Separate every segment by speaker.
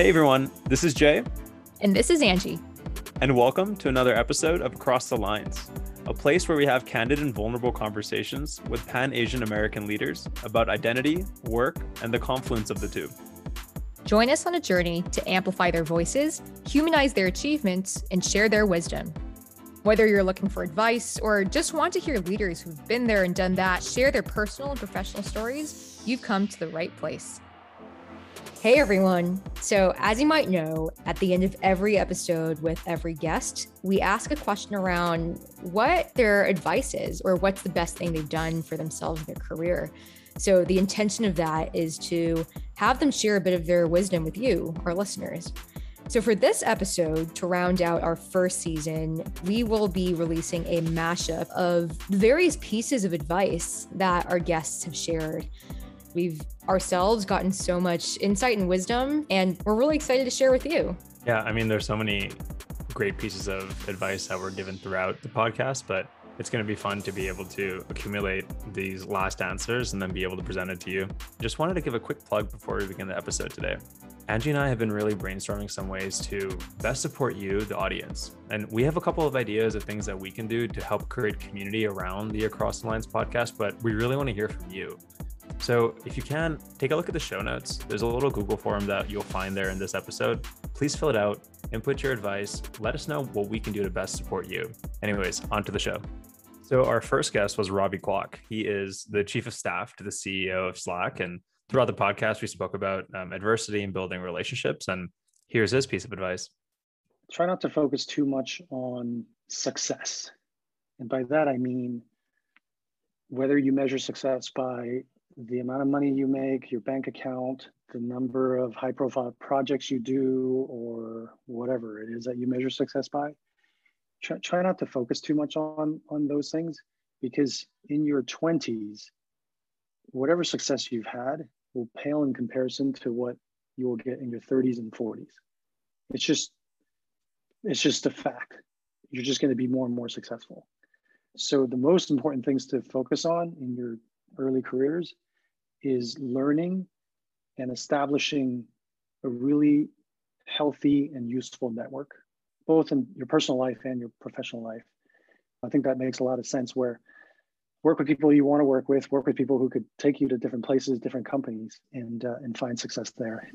Speaker 1: Hey everyone, this is Jay.
Speaker 2: And this is Angie.
Speaker 1: And welcome to another episode of Cross the Lines, a place where we have candid and vulnerable conversations with Pan Asian American leaders about identity, work, and the confluence of the two.
Speaker 2: Join us on a journey to amplify their voices, humanize their achievements, and share their wisdom. Whether you're looking for advice or just want to hear leaders who've been there and done that share their personal and professional stories, you've come to the right place. Hey everyone. So, as you might know, at the end of every episode with every guest, we ask a question around what their advice is or what's the best thing they've done for themselves in their career. So, the intention of that is to have them share a bit of their wisdom with you, our listeners. So, for this episode, to round out our first season, we will be releasing a mashup of various pieces of advice that our guests have shared. We've ourselves gotten so much insight and wisdom, and we're really excited to share with you.
Speaker 1: Yeah, I mean, there's so many great pieces of advice that were given throughout the podcast, but it's going to be fun to be able to accumulate these last answers and then be able to present it to you. Just wanted to give a quick plug before we begin the episode today. Angie and I have been really brainstorming some ways to best support you, the audience. And we have a couple of ideas of things that we can do to help create community around the Across the Lines podcast, but we really want to hear from you. So if you can, take a look at the show notes. There's a little Google form that you'll find there in this episode. Please fill it out, input your advice, let us know what we can do to best support you. Anyways, on to the show. So our first guest was Robbie Kwok. He is the chief of staff to the CEO of Slack. And throughout the podcast, we spoke about um, adversity and building relationships. And here's his piece of advice.
Speaker 3: Try not to focus too much on success. And by that, I mean whether you measure success by the amount of money you make, your bank account, the number of high profile projects you do, or whatever it is that you measure success by. Try, try not to focus too much on, on those things because in your 20s, whatever success you've had will pale in comparison to what you will get in your 30s and 40s. It's just, it's just a fact. You're just going to be more and more successful. So the most important things to focus on in your early careers is learning and establishing a really healthy and useful network, both in your personal life and your professional life. I think that makes a lot of sense where work with people you want to work with, work with people who could take you to different places, different companies, and, uh, and find success there.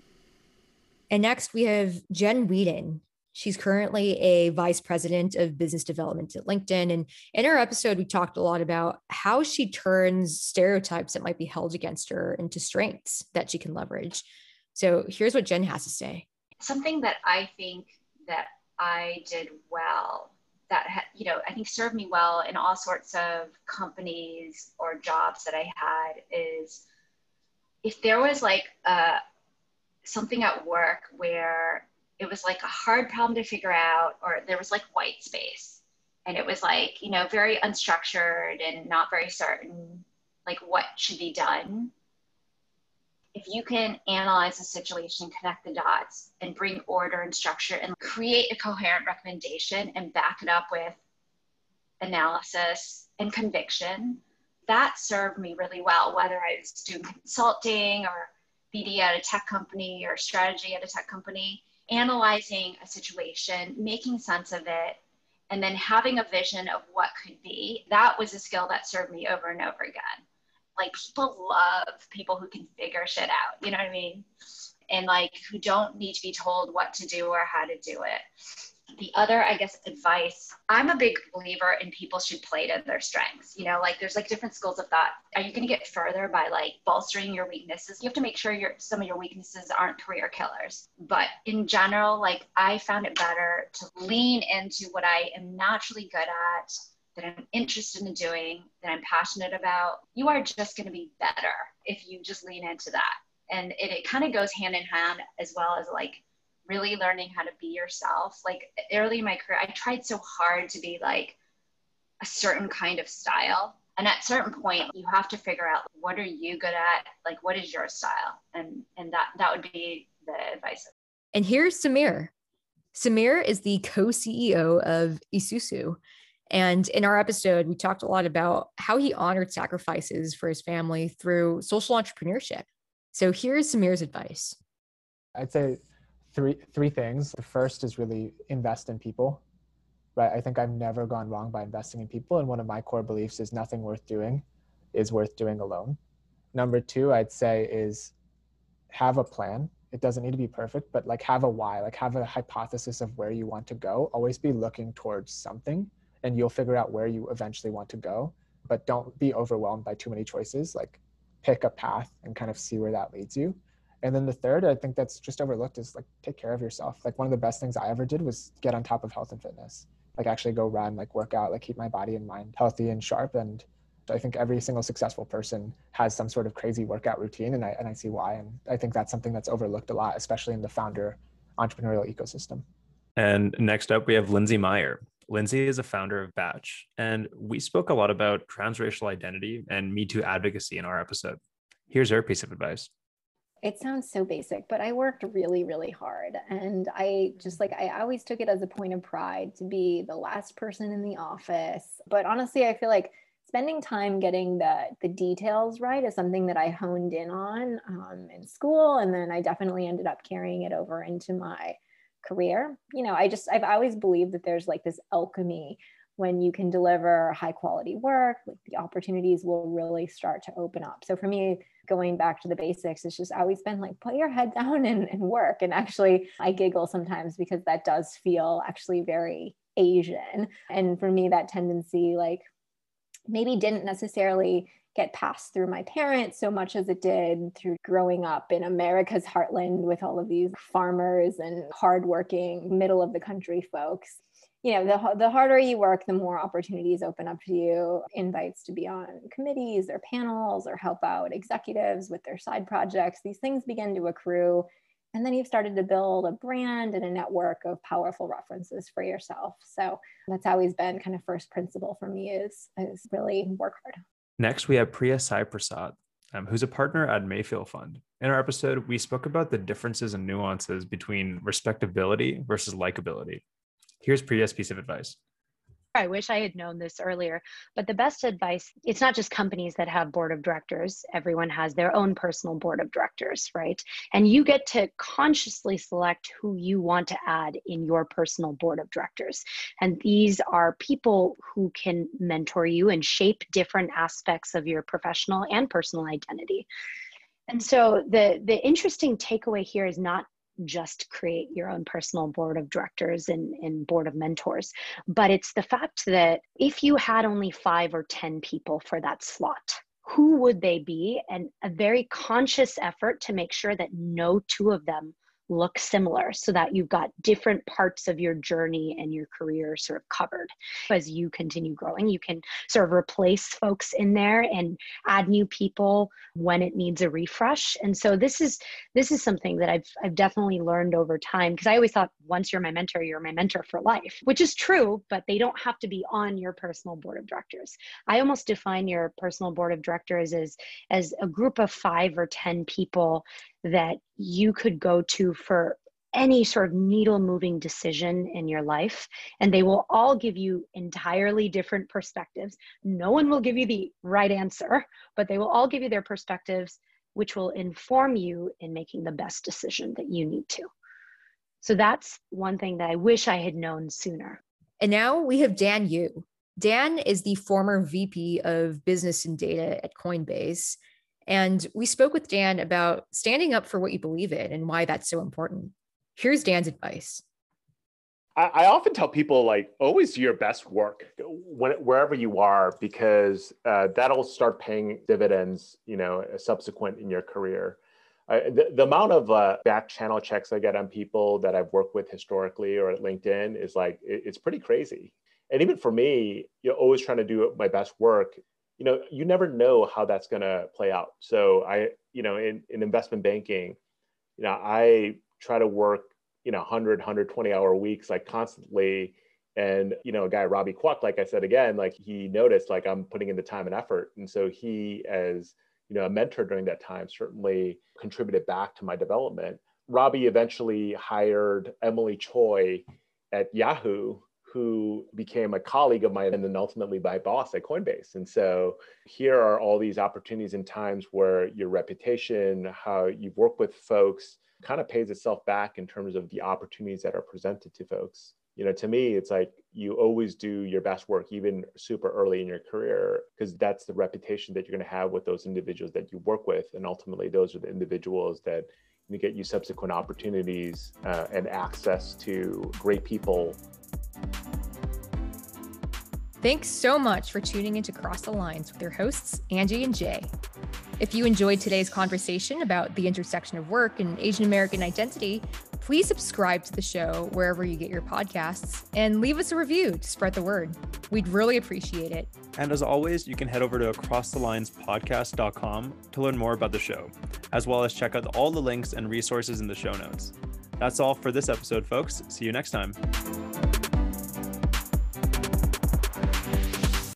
Speaker 2: And next we have Jen Whedon. She's currently a vice president of business development at LinkedIn. And in our episode, we talked a lot about how she turns stereotypes that might be held against her into strengths that she can leverage. So here's what Jen has to say.
Speaker 4: Something that I think that I did well that you know I think served me well in all sorts of companies or jobs that I had is if there was like a, uh, something at work where it was like a hard problem to figure out, or there was like white space. And it was like, you know, very unstructured and not very certain, like what should be done. If you can analyze the situation, connect the dots, and bring order and structure and create a coherent recommendation and back it up with analysis and conviction, that served me really well, whether I was doing consulting or BD at a tech company or strategy at a tech company analyzing a situation, making sense of it, and then having a vision of what could be. That was a skill that served me over and over again. Like people love people who can figure shit out, you know what I mean? And like who don't need to be told what to do or how to do it the other i guess advice i'm a big believer in people should play to their strengths you know like there's like different schools of thought. Are you going to get further by like bolstering your weaknesses? You have to make sure your some of your weaknesses aren't career killers. But in general like i found it better to lean into what i am naturally good at that i'm interested in doing that i'm passionate about. You are just going to be better if you just lean into that. And it, it kind of goes hand in hand as well as like really learning how to be yourself. Like early in my career, I tried so hard to be like a certain kind of style. And at certain point, you have to figure out what are you good at? Like what is your style? And and that that would be the advice.
Speaker 2: And here's Samir. Samir is the co-CEO of Esusu. And in our episode, we talked a lot about how he honored sacrifices for his family through social entrepreneurship. So here's Samir's advice.
Speaker 5: I'd say three three things. The first is really invest in people. Right. I think I've never gone wrong by investing in people. And one of my core beliefs is nothing worth doing is worth doing alone. Number two, I'd say is have a plan. It doesn't need to be perfect, but like have a why, like have a hypothesis of where you want to go. Always be looking towards something and you'll figure out where you eventually want to go. But don't be overwhelmed by too many choices. Like pick a path and kind of see where that leads you. And then the third, I think that's just overlooked is like take care of yourself. Like one of the best things I ever did was get on top of health and fitness. Like actually go run, like work out, like keep my body and mind healthy and sharp. And I think every single successful person has some sort of crazy workout routine, and I and I see why. And I think that's something that's overlooked a lot, especially in the founder entrepreneurial ecosystem.
Speaker 1: And next up, we have Lindsay Meyer. Lindsay is a founder of Batch, and we spoke a lot about transracial identity and Me Too advocacy in our episode. Here's her piece of advice
Speaker 6: it sounds so basic, but I worked really, really hard. And I just like, I always took it as a point of pride to be the last person in the office. But honestly, I feel like spending time getting the, the details right is something that I honed in on um, in school. And then I definitely ended up carrying it over into my career. You know, I just, I've always believed that there's like this alchemy when you can deliver high quality work, like the opportunities will really start to open up. So for me, going back to the basics, it's just always been like, put your head down and, and work. And actually, I giggle sometimes because that does feel actually very Asian. And for me, that tendency, like, maybe didn't necessarily get passed through my parents so much as it did through growing up in America's heartland with all of these farmers and hardworking middle of the country folks you know the, the harder you work the more opportunities open up to you. Invites to be on committees or panels or help out executives with their side projects. These things begin to accrue. And then you've started to build a brand and a network of powerful references for yourself. So that's always been kind of first principle for me is is really work hard.
Speaker 1: Next we have Priya Saiprasad um, who's a partner at mayfield fund. In our episode we spoke about the differences and nuances between respectability versus likability Here's Priya's piece of advice.
Speaker 7: I wish I had known this earlier, but the best advice it's not just companies that have board of directors, everyone has their own personal board of directors, right? And you get to consciously select who you want to add in your personal board of directors. And these are people who can mentor you and shape different aspects of your professional and personal identity. And so the the interesting takeaway here is not just create your own personal board of directors and, and board of mentors. But it's the fact that if you had only five or 10 people for that slot, who would they be? And a very conscious effort to make sure that no two of them look similar so that you've got different parts of your journey and your career sort of covered. As you continue growing, you can sort of replace folks in there and add new people when it needs a refresh. And so this is this is something that I've I've definitely learned over time because I always thought once you're my mentor, you're my mentor for life, which is true, but they don't have to be on your personal board of directors. I almost define your personal board of directors as as a group of 5 or 10 people that you could go to for any sort of needle moving decision in your life. And they will all give you entirely different perspectives. No one will give you the right answer but they will all give you their perspectives which will inform you in making the best decision that you need to. So that's one thing that i wish i had known sooner.
Speaker 2: And now we have Dan Yoo. Dan is the former vp of business and data at coinbase and we spoke with Dan about standing up for what you believe in and why that's so important. Here's Dan's advice.
Speaker 8: I, often tell people like always do your best work when, wherever you are because uh, that'll start paying dividends, you know, subsequent in your career. The, the, amount of uh, back channel checks I get on people that I've worked with historically or at LinkedIn is like it, it's pretty crazy. And even for me, you're always trying to do my best work you know you never know how that's going to play out. So i you know in, in investment banking you know i try to work you know 100 120 hour weeks like constantly. And you know a guy robbie kwok like i said again like he noticed like i'm putting in the time and effort. And so he as you know a mentor during that time certainly contributed back to my development. Robbie eventually hired Emilie Choi at yahoo who became a colleague of mine and then ultimately my boss at Coinbase. And so here are all these opportunities and times where your reputation, how you've worked with folks, kind of pays itself back in terms of the opportunities that are presented to folks. You know to me it's like you always do your best work even super early in your career because that's the reputation that you're going to have with those individuals that you work with. And ultimately those are the individuals that you get you subsequent opportunities uh, and access to great people
Speaker 2: Thanks so much for tuning into Cross the Lines with your hosts, Angie and Jay. If you enjoyed today's conversation about the intersection of work and Asian American identity, please subscribe to the show wherever you get your podcasts and leave us a review to spread the word. We'd really appreciate it.
Speaker 1: And as always, you can head over to acrossthelinespodcast.com to learn more about the show, as well as check out all the links and resources in the show notes. That's all for this episode, folks. See you next time.